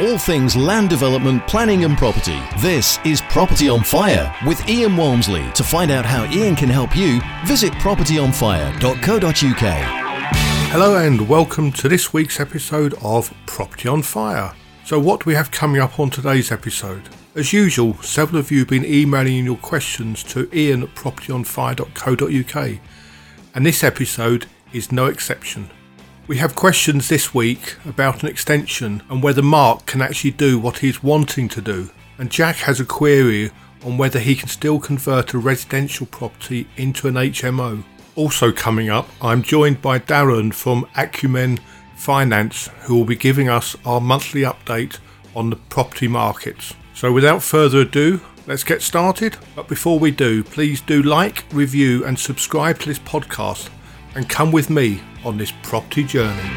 all things land development, planning, and property. This is Property on Fire with Ian Walmsley. To find out how Ian can help you, visit propertyonfire.co.uk. Hello and welcome to this week's episode of Property on Fire. So, what do we have coming up on today's episode? As usual, several of you have been emailing in your questions to ian at propertyonfire.co.uk, and this episode is no exception. We have questions this week about an extension and whether Mark can actually do what he's wanting to do. And Jack has a query on whether he can still convert a residential property into an HMO. Also coming up, I'm joined by Darren from Acumen Finance, who will be giving us our monthly update on the property markets. So without further ado, let's get started. But before we do, please do like, review, and subscribe to this podcast and come with me on this property journey.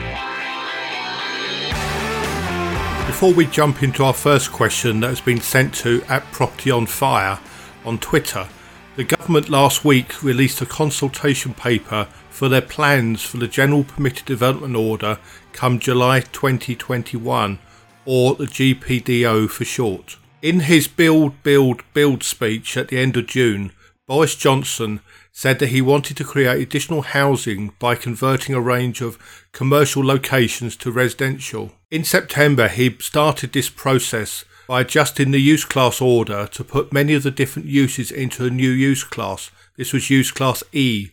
Before we jump into our first question that has been sent to at Property on Fire on Twitter, the government last week released a consultation paper for their plans for the General Permitted Development Order come July 2021, or the GPDO for short. In his Build, Build, Build speech at the end of June, Boris Johnson said that he wanted to create additional housing by converting a range of commercial locations to residential. In September, he started this process by adjusting the use class order to put many of the different uses into a new use class. This was use class E,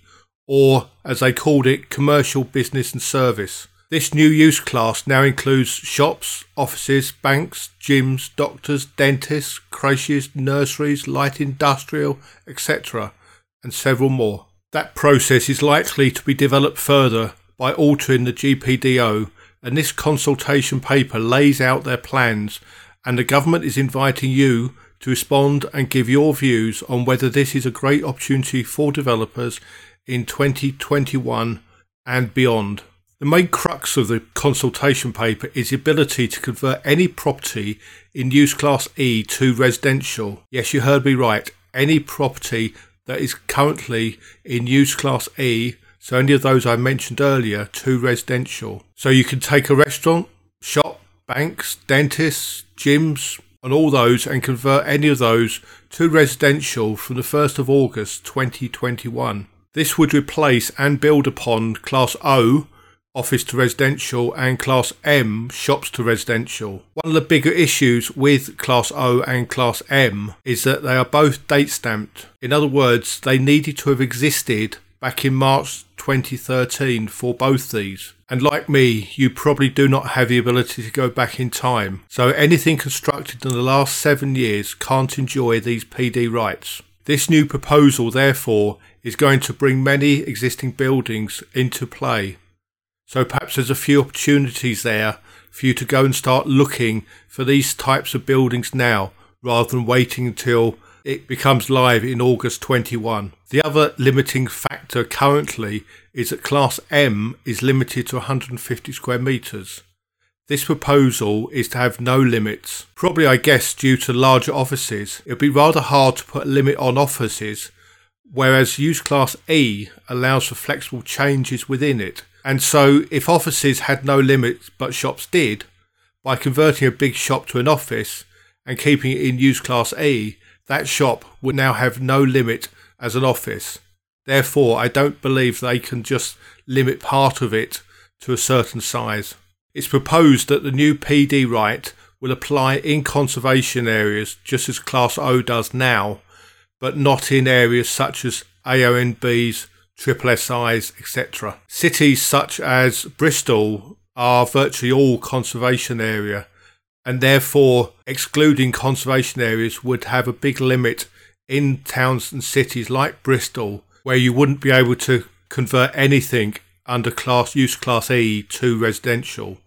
or as they called it, commercial business and service. This new use class now includes shops, offices, banks, gyms, doctors, dentists, creches, nurseries, light industrial, etc and several more. That process is likely to be developed further by altering the GPDO, and this consultation paper lays out their plans, and the government is inviting you to respond and give your views on whether this is a great opportunity for developers in 2021 and beyond. The main crux of the consultation paper is the ability to convert any property in use class E to residential. Yes, you heard me right. Any property that is currently in use class E, so any of those I mentioned earlier, to residential. So you can take a restaurant, shop, banks, dentists, gyms, and all those and convert any of those to residential from the 1st of August 2021. This would replace and build upon Class O office to residential and Class M shops to residential. One of the bigger issues with Class O and Class M is that they are both date stamped. In other words, they needed to have existed back in March 2013 for both these. And like me, you probably do not have the ability to go back in time. So anything constructed in the last seven years can't enjoy these PD rights. This new proposal, therefore, is going to bring many existing buildings into play. So perhaps there's a few opportunities there for you to go and start looking for these types of buildings now rather than waiting until it becomes live in August 21. The other limiting factor currently is that Class M is limited to 150 square metres. This proposal is to have no limits. Probably, I guess, due to larger offices, it would be rather hard to put a limit on offices, whereas Use Class E allows for flexible changes within it. And so, if offices had no limits but shops did, by converting a big shop to an office and keeping it in use class E, that shop would now have no limit as an office. Therefore, I don't believe they can just limit part of it to a certain size. It's proposed that the new PD right will apply in conservation areas just as Class O does now, but not in areas such as AONBs triple SIs, etc. Cities such as Bristol are virtually all conservation area, and therefore excluding conservation areas would have a big limit in towns and cities like Bristol, where you wouldn't be able to convert anything under class use class E to residential.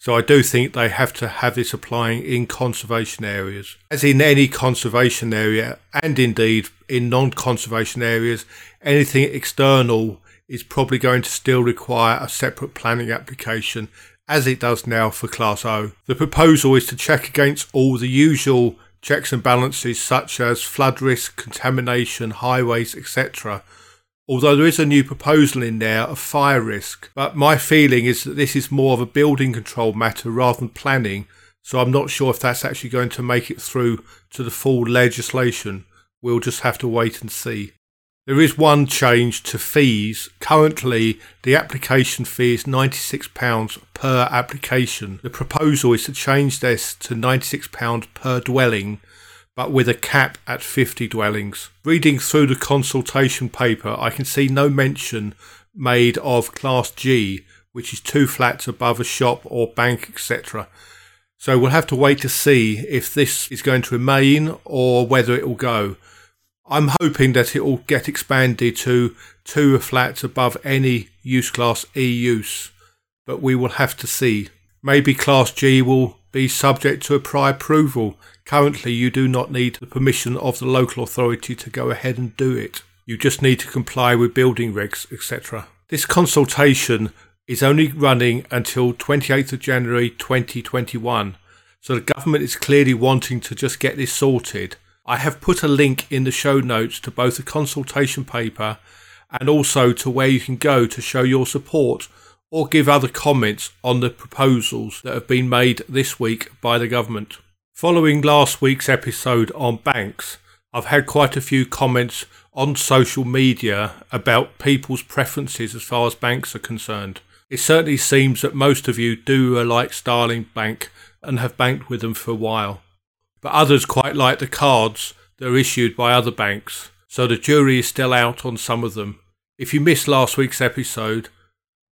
So I do think they have to have this applying in conservation areas. As in any conservation area, and indeed in non-conservation areas, anything external is probably going to still require a separate planning application as it does now for Class O. The proposal is to check against all the usual checks and balances such as flood risk, contamination, highways, etc although there is a new proposal in there of fire risk. But my feeling is that this is more of a building control matter rather than planning, So I'm not sure if that's actually going to make it through to the full legislation. We'll just have to wait and see. There is one change to fees. Currently, the application fee is £96 per application. The proposal is to change this to £96 per dwelling, but with a cap at 50 dwellings. Reading through the consultation paper, I can see no mention made of Class G, which is two flats above a shop or bank, etc. So we'll have to wait to see if this is going to remain or whether it will go. I'm hoping that it will get expanded to two flats above any use class E use, but we will have to see. Maybe Class G will be subject to a prior approval. Currently, you do not need the permission of the local authority to go ahead and do it. You just need to comply with building regs, etc. This consultation is only running until 28th of January 2021. So the government is clearly wanting to just get this sorted. I have put a link in the show notes to both the consultation paper and also to where you can go to show your support or give other comments on the proposals that have been made this week by the government. Following last week's episode on banks, I've had quite a few comments on social media about people's preferences as far as banks are concerned. It certainly seems that most of you do like Starling Bank and have banked with them for a while. But others quite like the cards that are issued by other banks, so the jury is still out on some of them. If you missed last week's episode,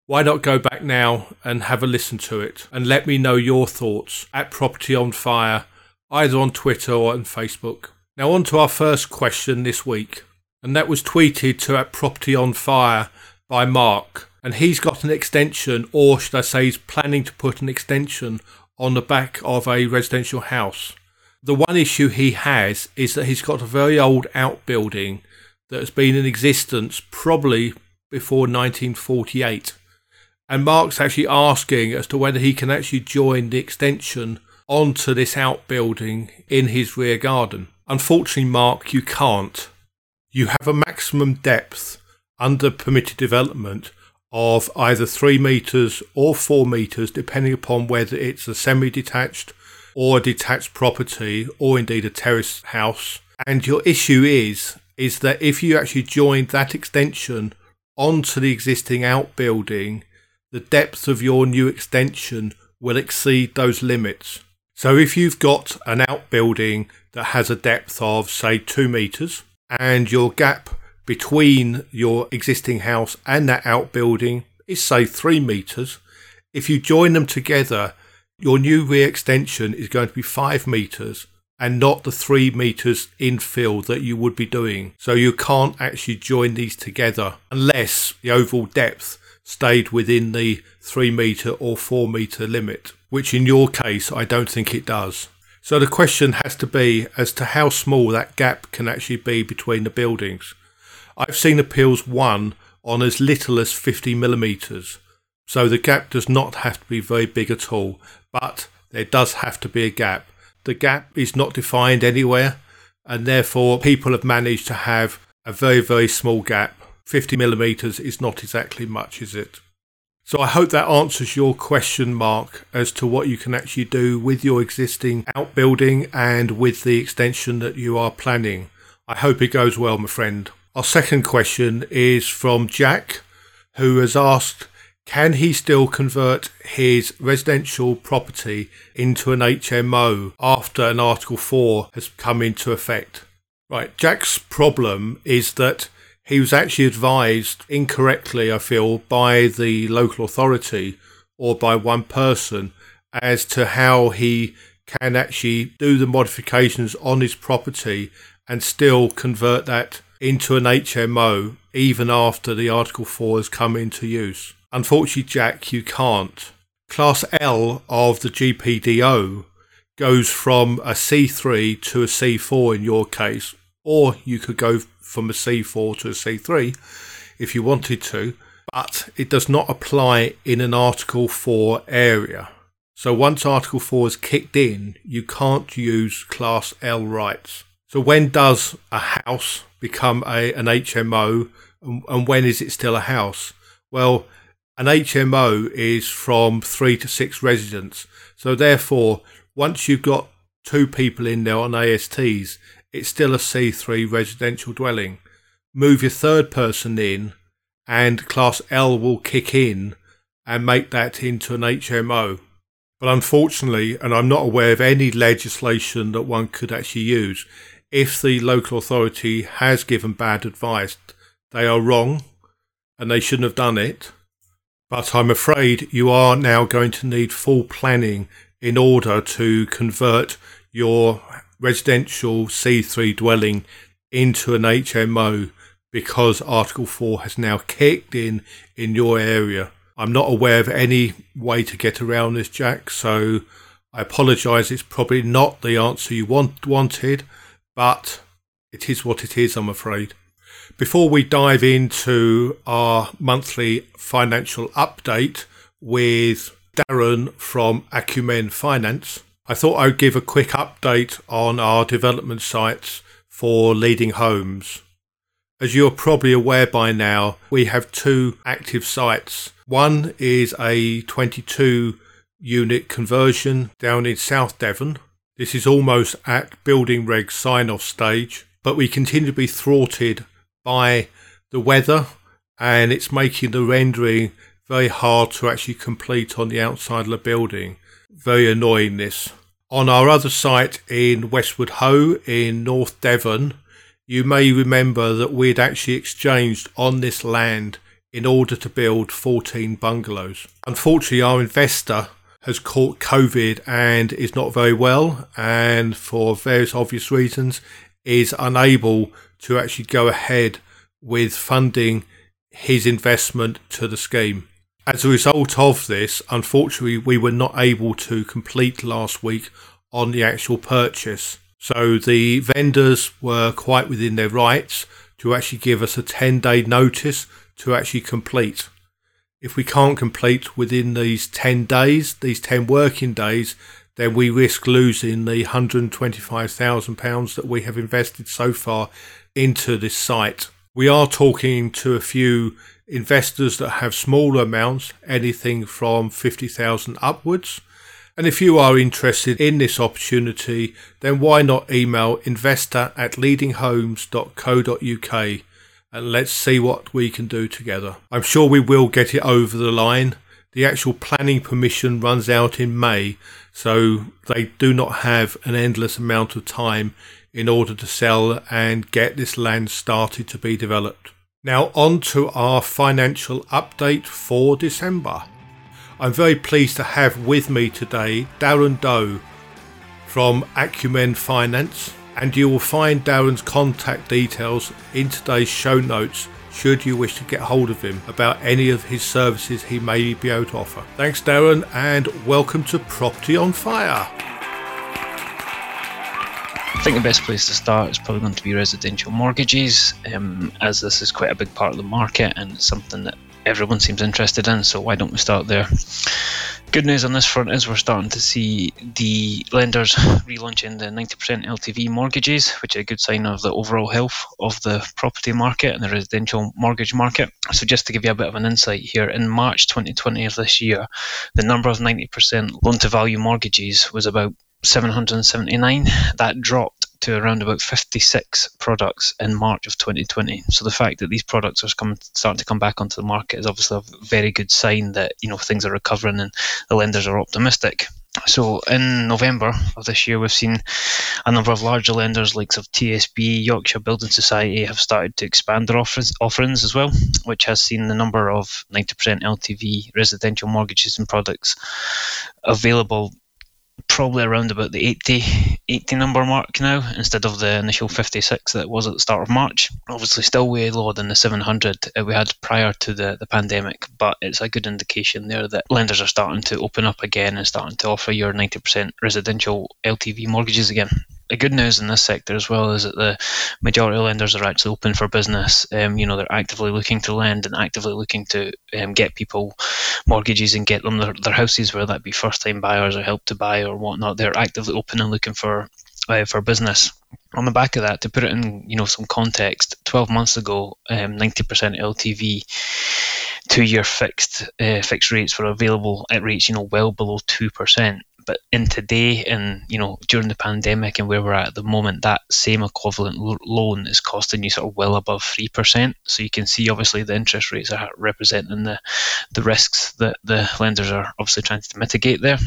why not go back now and have a listen to it and let me know your thoughts at Property on Fire, either on Twitter or on Facebook. Now, on to our first question this week, and that was tweeted to at Property on Fire by Mark and he's got an extension, or should I say, he's planning to put an extension on the back of a residential house. The one issue he has is that he's got a very old outbuilding that has been in existence probably before 1948. And Mark's actually asking as to whether he can actually join the extension onto this outbuilding in his rear garden. Unfortunately, Mark, you can't. You have a maximum depth under permitted development of either three meters or four meters, depending upon whether it's a semi detached or a detached property or indeed a terrace house. And your issue is is that if you actually join that extension onto the existing outbuilding, the depth of your new extension will exceed those limits. So if you've got an outbuilding that has a depth of say two meters and your gap between your existing house and that outbuilding is say three meters. If you join them together, your new rear extension is going to be five meters and not the three meters infill that you would be doing. So you can't actually join these together unless the overall depth stayed within the three meter or four meter limit, which in your case, I don't think it does. So the question has to be as to how small that gap can actually be between the buildings. I've seen appeals won on as little as 50 millimetres, so the gap does not have to be very big at all, but there does have to be a gap. The gap is not defined anywhere, and therefore people have managed to have a very, very small gap. 50 millimetres is not exactly much, is it? So I hope that answers your question, Mark, as to what you can actually do with your existing outbuilding and with the extension that you are planning. I hope it goes well, my friend. Our second question is from Jack, who has asked Can he still convert his residential property into an HMO after an Article 4 has come into effect? Right, Jack's problem is that he was actually advised incorrectly, I feel, by the local authority or by one person as to how he can actually do the modifications on his property and still convert that into an HMO even after the Article 4 has come into use. Unfortunately, Jack, you can't. Class L of the GPDO goes from a C3 to a C4 in your case, or you could go from a C4 to a C3 if you wanted to, but it does not apply in an Article 4 area. So once Article 4 is kicked in, you can't use Class L rights. So when does a house become a, an HMO and, and when is it still a house? Well, an HMO is from three to six residents. So therefore, once you've got two people in there on ASTs, it's still a C3 residential dwelling. Move your third person in, and Class L will kick in and make that into an HMO. But unfortunately, and I'm not aware of any legislation that one could actually use, if the local authority has given bad advice, they are wrong and they shouldn't have done it. But I'm afraid you are now going to need full planning in order to convert your residential C3 dwelling into an HMO because Article 4 has now kicked in in your area. I'm not aware of any way to get around this, Jack, so I apologise. It's probably not the answer you want, wanted, but it is what it is, I'm afraid. Before we dive into our monthly financial update with Darren from Acumen Finance, I thought I'd give a quick update on our development sites for leading homes. As you're probably aware by now, we have two active sites. One is a 22 unit conversion down in South Devon. This is almost at building reg sign off stage, but we continue to be thwarted by the weather and it's making the rendering very hard to actually complete on the outside of the building. Very annoying this. On our other site in Westward Ho in North Devon, you may remember that we'd actually exchanged on this land in order to build 14 bungalows. Unfortunately, our investor has caught COVID and is not very well, and for various obvious reasons, is unable to actually go ahead with funding his investment to the scheme. As a result of this, unfortunately, we were not able to complete last week on the actual purchase. So the vendors were quite within their rights to actually give us a 10 day notice to actually complete. If we can't complete within these 10 days, these 10 working days, then we risk losing the £125,000 that we have invested so far into this site. We are talking to a few investors that have smaller amounts, anything from 50,000 upwards. And if you are interested in this opportunity, then why not email investor at leadinghomes.co.uk and let's see what we can do together. I'm sure we will get it over the line. The actual planning permission runs out in May, so they do not have an endless amount of time in order to sell and get this land started to be developed. Now, on to our financial update for December. I'm very pleased to have with me today Darren Doe from Acumen Finance, and you will find Darren's contact details in today's show notes should you wish to get hold of him about any of his services he may be able to offer. Thanks, Darren, and welcome to Property on Fire. Think the best place to start is probably going to be residential mortgages, um, as this is quite a big part of the market and something that everyone seems interested in. So why don't we start there? Good news on this front is we're starting to see the lenders relaunching the 90% LTV mortgages, which is a good sign of the overall health of the property market and the residential mortgage market. So, just to give you a bit of an insight here, in March 2020 of this year, the number of 90% loan to value mortgages was about 779. That dropped to around about 56 products in March of 2020. So the fact that these products are coming, starting to come back onto the market is obviously a very good sign that you know things are recovering and the lenders are optimistic. So in November of this year, we've seen a number of larger lenders, likes of TSB, Yorkshire Building Society, have started to expand their offers, offerings as well, which has seen the number of 90% LTV residential mortgages and products available probably around about the 80, 80 number mark now instead of the initial 56 that was at the start of March. Obviously, still way lower than the 700 we had prior to the, the pandemic, but it's a good indication there that lenders are starting to open up again and starting to offer your 90% residential LTV mortgages again the good news in this sector as well is that the majority of lenders are actually open for business. Um, you know, they're actively looking to lend and actively looking to um, get people mortgages and get them their, their houses, whether that be first time buyers or help to buy or whatnot. They're actively open and looking for uh, for business. On the back of that, to put it in you know some context, 12 months ago, um, 90% LTV two-year fixed uh, fixed rates were available at rates you know well below two percent but in today and you know during the pandemic and where we're at at the moment, that same equivalent lo- loan is costing you sort of well above three percent. So you can see obviously the interest rates are representing the the risks that the lenders are obviously trying to mitigate there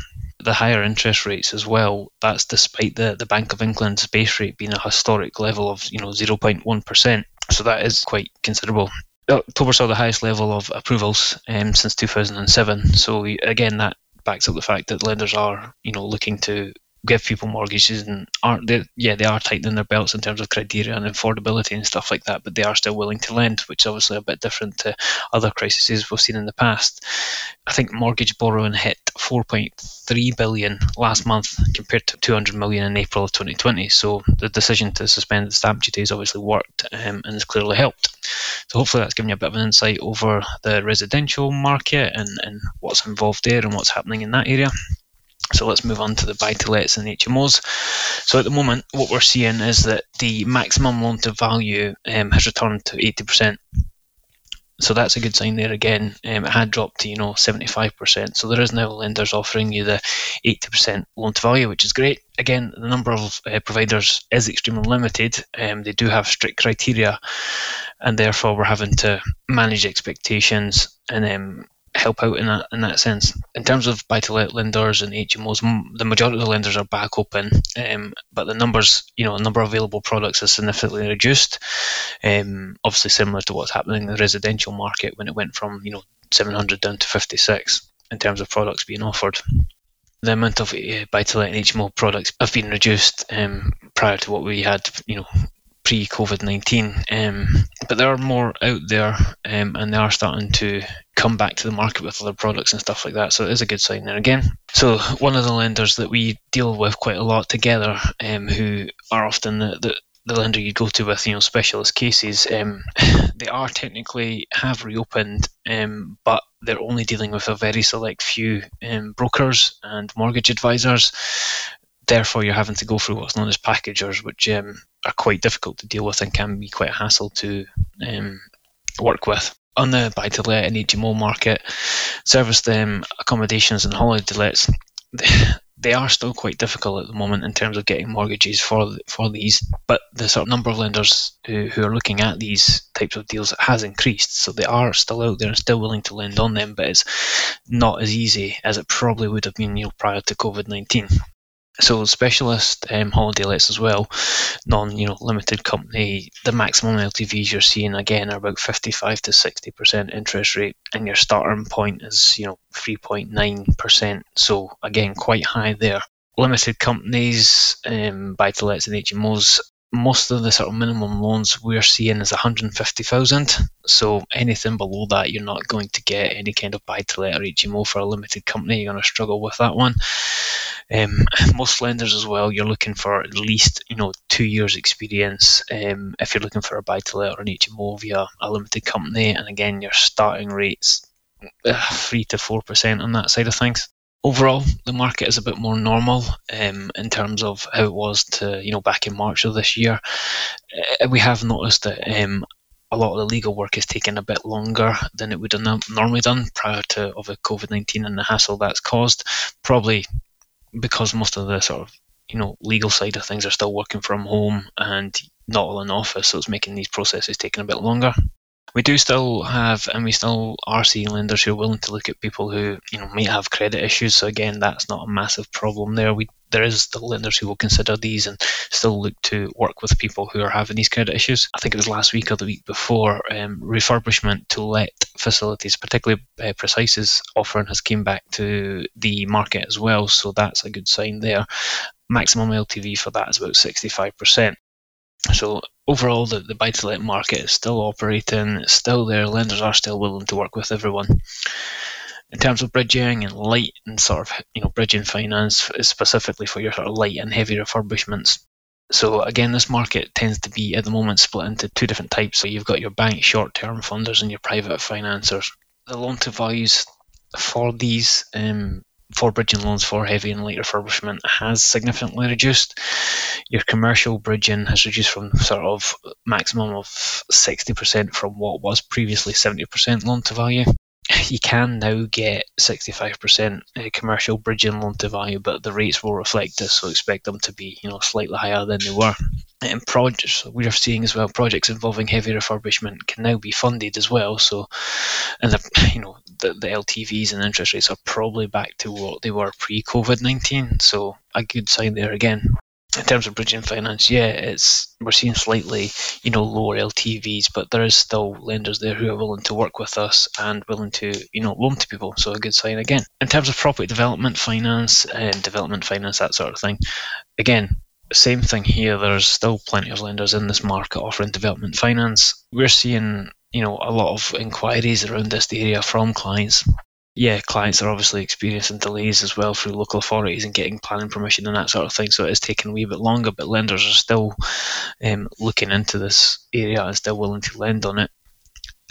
the higher interest rates as well. That's despite the, the Bank of England's base rate being a historic level of you know 0.1%. So that is quite considerable. October saw the highest level of approvals um, since 2007. So again, that backs up the fact that lenders are you know looking to give people mortgages and aren't they yeah they are tightening their belts in terms of criteria and affordability and stuff like that but they are still willing to lend which is obviously a bit different to other crises we've seen in the past. I think mortgage borrowing hit 4.3 billion last month compared to 200 million in april of 2020 so the decision to suspend the stamp duty has obviously worked um, and has clearly helped. So hopefully that's given you a bit of an insight over the residential market and, and what's involved there and what's happening in that area so let's move on to the buy to lets and HMOs. So at the moment, what we're seeing is that the maximum loan to value um, has returned to 80%. So that's a good sign there again. Um, it had dropped to you know 75%. So there is now lenders offering you the 80% loan to value, which is great. Again, the number of uh, providers is extremely limited. Um, they do have strict criteria, and therefore we're having to manage expectations and um, help out in that in that sense. In terms of buy-to-let lenders and HMOs, the majority of the lenders are back open, um, but the numbers, you know, the number of available products is significantly reduced. Um, obviously, similar to what's happening in the residential market when it went from you know 700 down to 56 in terms of products being offered. The amount of uh, buy-to-let and HMO products have been reduced um, prior to what we had, you know, pre COVID 19. Um, but there are more out there um, and they are starting to come back to the market with other products and stuff like that. So it is a good sign there again. So one of the lenders that we deal with quite a lot together, um, who are often the, the the lender you go to with you know specialist cases, um, they are technically have reopened, um, but they're only dealing with a very select few um, brokers and mortgage advisors. Therefore, you're having to go through what's known as packagers, which um, are quite difficult to deal with and can be quite a hassle to um, work with. On the buy to let and HMO market, service them accommodations and holiday lets, they are still quite difficult at the moment in terms of getting mortgages for for these. But the sort of number of lenders who, who are looking at these types of deals has increased, so they are still out there and still willing to lend on them. But it's not as easy as it probably would have been you know, prior to COVID nineteen. So specialist um, holiday lets as well, non you know limited company. The maximum LTVs you're seeing again are about 55 to 60 percent interest rate, and your starting point is you know 3.9 percent. So again, quite high there. Limited companies, um, buy to lets and HMOs most of the sort of minimum loans we're seeing is 150,000. So anything below that, you're not going to get any kind of buy to let or HMO for a limited company. You're going to struggle with that one. Um, most lenders as well, you're looking for at least you know two years experience um, if you're looking for a buy to let or an HMO via a limited company. And again, your starting rates uh, three to four percent on that side of things overall, the market is a bit more normal um, in terms of how it was to you know back in March of this year. Uh, we have noticed that um, a lot of the legal work is taking a bit longer than it would have normally done prior to of a COVID nineteen and the hassle that's caused. Probably because most of the sort of you know legal side of things are still working from home and not all in office, so it's making these processes taking a bit longer we do still have, and we still are seeing lenders who are willing to look at people who you know may have credit issues. So again, that's not a massive problem there. We there is still lenders who will consider these and still look to work with people who are having these credit issues. I think it was last week or the week before, um, refurbishment to let facilities, particularly uh, Precise's offering, has came back to the market as well. So that's a good sign there. Maximum LTV for that is about 65%. So overall, the, the buy-to-let market is still operating, still there. Lenders are still willing to work with everyone. In terms of bridging and light and sort of you know bridging finance specifically for your sort of light and heavy refurbishments. So again, this market tends to be at the moment split into two different types. So you've got your bank short-term funders and your private financiers. The loan to values for these um, for bridging loans for heavy and light refurbishment has significantly reduced. Your commercial bridging has reduced from sort of maximum of 60% from what was previously 70% loan to value. You can now get 65% uh, commercial bridging loan to value, but the rates will reflect this, so expect them to be, you know, slightly higher than they were. And projects we are seeing as well, projects involving heavy refurbishment can now be funded as well. So, and the, you know, the, the LTVs and interest rates are probably back to what they were pre-COVID 19. So, a good sign there again in terms of bridging finance, yeah, it's we're seeing slightly, you know, lower LTVs, but there is still lenders there who are willing to work with us and willing to, you know, loan to people. So a good sign again. In terms of property development finance and development finance, that sort of thing, again, same thing here. There's still plenty of lenders in this market offering development finance. We're seeing, you know, a lot of inquiries around this area from clients yeah, clients are obviously experiencing delays as well through local authorities and getting planning permission and that sort of thing. So it is taking a wee bit longer, but lenders are still um, looking into this area and still willing to lend on it.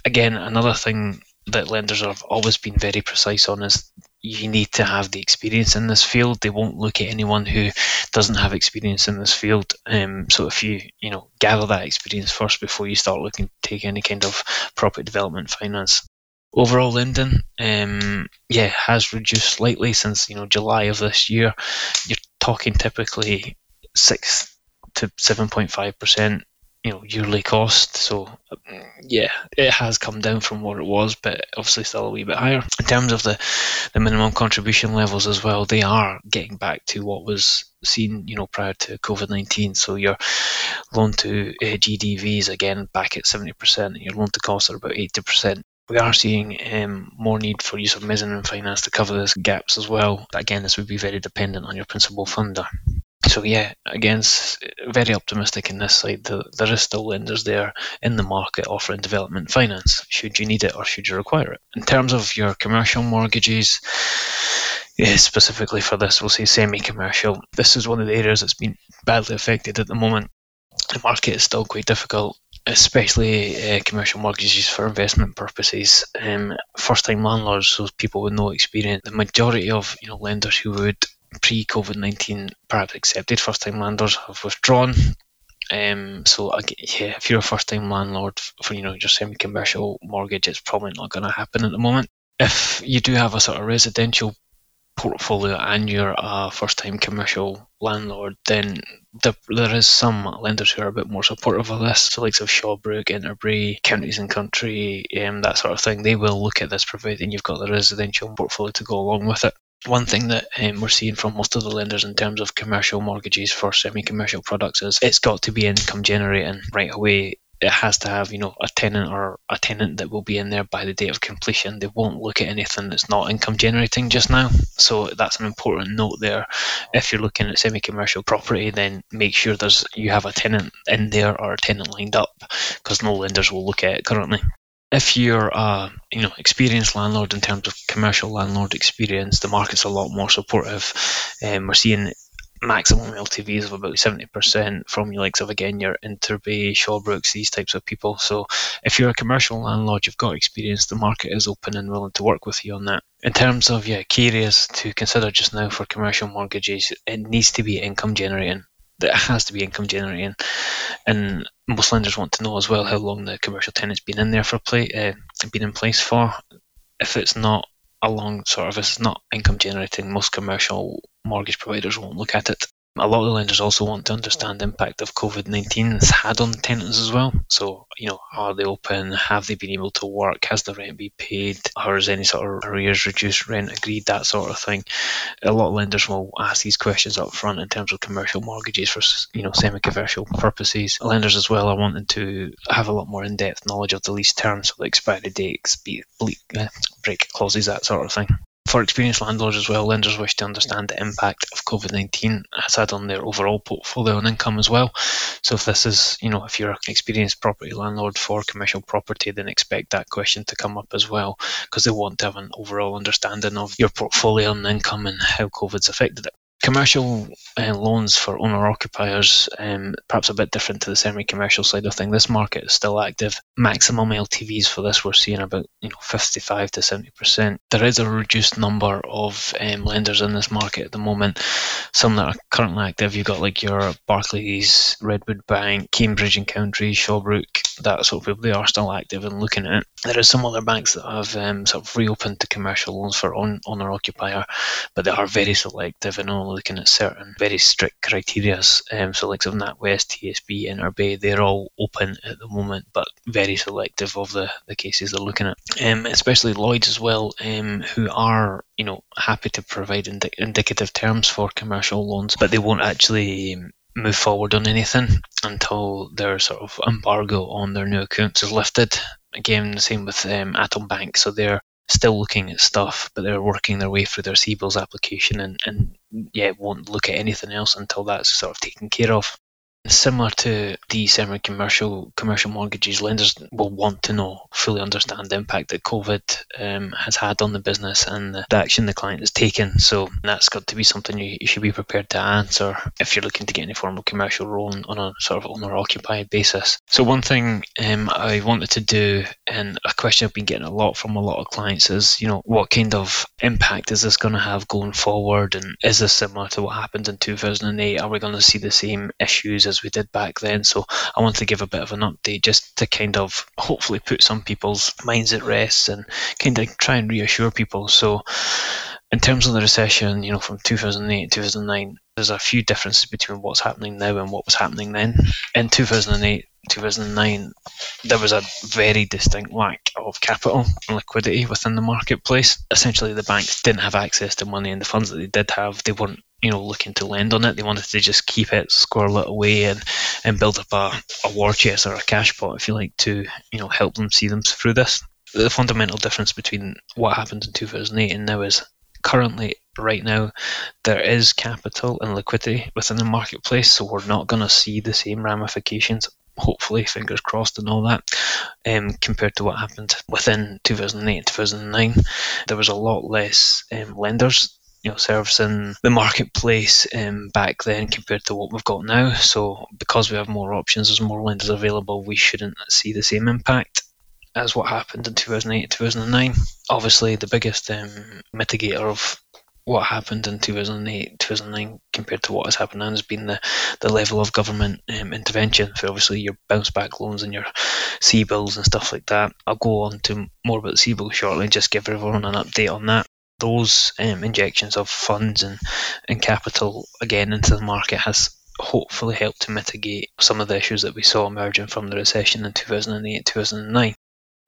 Again, another thing that lenders have always been very precise on is you need to have the experience in this field. They won't look at anyone who doesn't have experience in this field. Um, so if you you know gather that experience first before you start looking to take any kind of property development finance, overall lending um, yeah has reduced slightly since you know July of this year. You're talking typically six to seven point five percent you know yearly cost. So yeah, it has come down from what it was, but obviously still a wee bit higher. In terms of the the minimum contribution levels as well, they are getting back to what was seen you know prior to COVID nineteen. So your loan to uh, GDVs again back at seventy percent, and your loan to costs are about eighty percent we are seeing um, more need for use of mezzanine finance to cover those gaps as well. But again, this would be very dependent on your principal funder. So yeah, again, very optimistic in this side. There is still lenders there in the market offering development finance. Should you need it or should you require it? In terms of your commercial mortgages, yeah, specifically for this, we'll say semi-commercial. This is one of the areas that's been badly affected at the moment. The market is still quite difficult especially uh, commercial mortgages for investment purposes. Um, first-time landlords, so people with no experience. The majority of you know lenders who would pre-COVID nineteen perhaps accepted first-time landlords have withdrawn. Um, so yeah, if you're a first-time landlord for you know your semi-commercial mortgage, it's probably not going to happen at the moment. If you do have a sort of residential portfolio and you're a first time commercial landlord, then there, there is some lenders who are a bit more supportive of this. So, likes of Shawbrook, Interbay, Counties and Country, um, that sort of thing, they will look at this providing you've got the residential portfolio to go along with it. One thing that um, we're seeing from most of the lenders in terms of commercial mortgages for semi commercial products is it's got to be income generating right away it has to have you know a tenant or a tenant that will be in there by the date of completion. They won't look at anything that's not income generating just now. So that's an important note there. If you're looking at semi-commercial property then make sure there's you have a tenant in there or a tenant lined up because no lenders will look at it currently. If you're a you know experienced landlord in terms of commercial landlord experience, the market's a lot more supportive. Um, we're seeing maximum LTVs of about 70% from your likes of again your Interbay, Shawbrooks, these types of people. So if you're a commercial landlord, you've got experience, the market is open and willing to work with you on that. In terms of yeah, key areas to consider just now for commercial mortgages, it needs to be income generating. It has to be income generating, and most lenders want to know as well how long the commercial tenant's been in there for play, uh, been in place for. If it's not a long sort of, it's not income generating, most commercial mortgage providers won't look at it. A lot of lenders also want to understand the impact of COVID 19 has had on tenants as well. So, you know, are they open? Have they been able to work? Has the rent been paid? Or is any sort of arrears reduced rent agreed? That sort of thing. A lot of lenders will ask these questions up front in terms of commercial mortgages for, you know, semi commercial purposes. Lenders as well are wanting to have a lot more in depth knowledge of the lease terms, so the expiry dates, uh, break clauses, that sort of thing. For experienced landlords as well, lenders wish to understand the impact of COVID 19 has had on their overall portfolio and income as well. So, if this is, you know, if you're an experienced property landlord for commercial property, then expect that question to come up as well because they want to have an overall understanding of your portfolio and income and how COVID's affected it. Commercial uh, loans for owner occupiers, um, perhaps a bit different to the semi commercial side of things. This market is still active. Maximum LTVs for this we're seeing about you know 55 to 70%. There is a reduced number of um, lenders in this market at the moment. Some that are currently active, you've got like your Barclays, Redwood Bank, Cambridge and Counties, Shawbrook, that sort of people they are still active and looking at it. There are some other banks that have um, sort of reopened to commercial loans for on owner occupier, but they are very selective and only looking at certain very strict criteria. Um, so like of NatWest, TSB, Interbay, they're all open at the moment, but very selective of the, the cases they're looking at. Um, especially Lloyds as well, um, who are you know happy to provide indi- indicative terms for commercial loans, but they won't actually um, move forward on anything until their sort of embargo on their new accounts is lifted. Again, the same with um, Atom Bank. So they're still looking at stuff, but they're working their way through their CBILS application and, and yeah, won't look at anything else until that's sort of taken care of. Similar to the semi-commercial commercial mortgages, lenders will want to know, fully understand the impact that COVID um, has had on the business and the, action the client has taken. So that's got to be something you, you, should be prepared to answer if you're looking to get any form of commercial loan on a sort of owner-occupied basis. So one thing um, I wanted to do, and a question I've been getting a lot from a lot of clients is, you know, what kind of impact is this going to have going forward, and is this similar to what happened in 2008? Are we going to see the same issues as we did back then. So I want to give a bit of an update just to kind of hopefully put some people's minds at rest and kind of try and reassure people. So in terms of the recession, you know, from 2008 to 2009, there's a few differences between what's happening now and what was happening then. In 2008, 2009, there was a very distinct lack of capital and liquidity within the marketplace. Essentially, the banks didn't have access to money, and the funds that they did have, they weren't, you know, looking to lend on it. They wanted to just keep it, squirrel it away, and and build up a, a war chest or a cash pot, if you like, to you know help them see them through this. The fundamental difference between what happened in 2008 and now is currently right now there is capital and liquidity within the marketplace so we're not going to see the same ramifications hopefully, fingers crossed, and all that, um, compared to what happened within 2008 and 2009. There was a lot less um, lenders you know, servicing the marketplace um, back then compared to what we've got now. So because we have more options, there's more lenders available, we shouldn't see the same impact as what happened in 2008 and 2009. Obviously, the biggest um, mitigator of what happened in 2008, 2009 compared to what has happened now has been the, the level of government um, intervention for obviously your bounce back loans and your CBILS and stuff like that. I'll go on to more about the CBILS shortly and just give everyone an update on that. Those um, injections of funds and, and capital again into the market has hopefully helped to mitigate some of the issues that we saw emerging from the recession in 2008 2009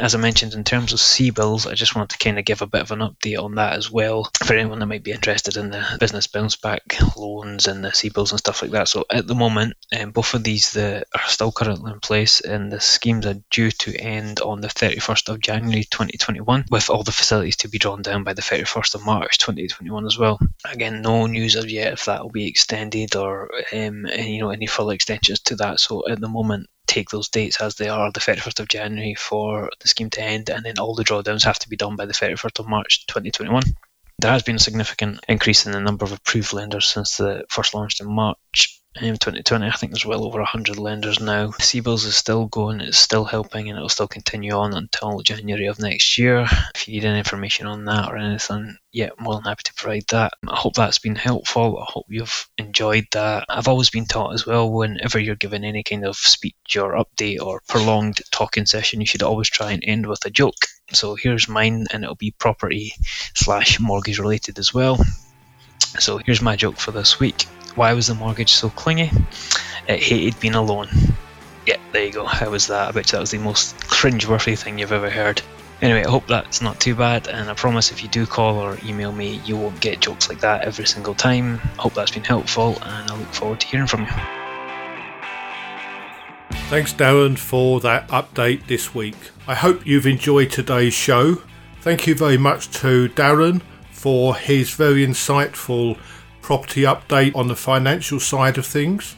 as I mentioned, in terms of CBILS, I just wanted to kind of give a bit of an update on that as well for anyone that might be interested in the business bounce back loans and the CBILS and stuff like that. So at the moment, um, both of these the, are still currently in place, and the schemes are due to end on the 31st of January 2021, with all the facilities to be drawn down by the 31st of March 2021 as well. Again, no news of yet if that will be extended or um, you know any further extensions to that. So at the moment, take those dates as they are, the 31st of January for the scheme to end, and then all the drawdowns have to be done by the 31st of March 2021. There has been a significant increase in the number of approved lenders since the first launched in March Um, in 2020, I think there's well over 100 lenders now. CBILS is still going, it's still helping, and it'll still continue on until January of next year. If you need any information on that or anything, yeah, more than happy to provide that. I hope that's been helpful. I hope you've enjoyed that. I've always been taught as well, whenever you're given any kind of speech or update or prolonged talking session, you should always try and end with a joke. So here's mine, and it'll be property slash mortgage related as well. So here's my joke for this week. Why was the mortgage so clingy? It hated being alone. Yeah, there you go. How was that? I bet that was the most cringe-worthy thing you've ever heard. Anyway, I hope that's not too bad, and I promise if you do call or email me, you won't get jokes like that every single time. I hope that's been helpful, and I look forward to hearing from you. Thanks, Darren, for that update this week. I hope you've enjoyed today's show. Thank you very much to Darren for his very insightful property update on the financial side of things.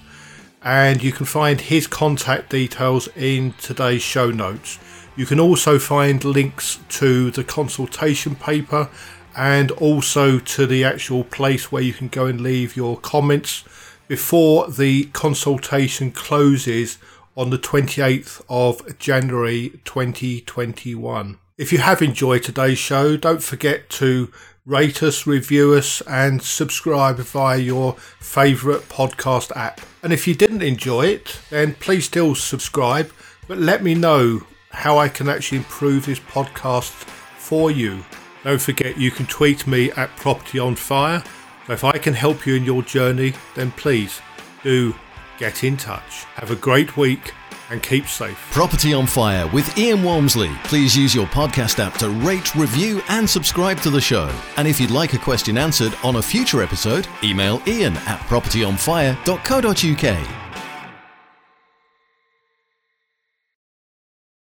And you can find his contact details in today's show notes. You can also find links to the consultation paper and also to the actual place where you can go and leave your comments before the consultation closes on the 28th of January 2021. If you have enjoyed today's show, don't forget to rate us, review us, and subscribe via your favourite podcast app. And if you didn't enjoy it, then please still subscribe But let me know how I can actually improve this podcast for you. Don't forget you can tweet me at Property on Fire. So if I can help you in your journey, then please do get in touch. Have a great week and keep safe. Property on Fire with Ian Walmsley. Please use your podcast app to rate, review, and subscribe to the show. And if you'd like a question answered on a future episode, email ian at propertyonfire.co.uk.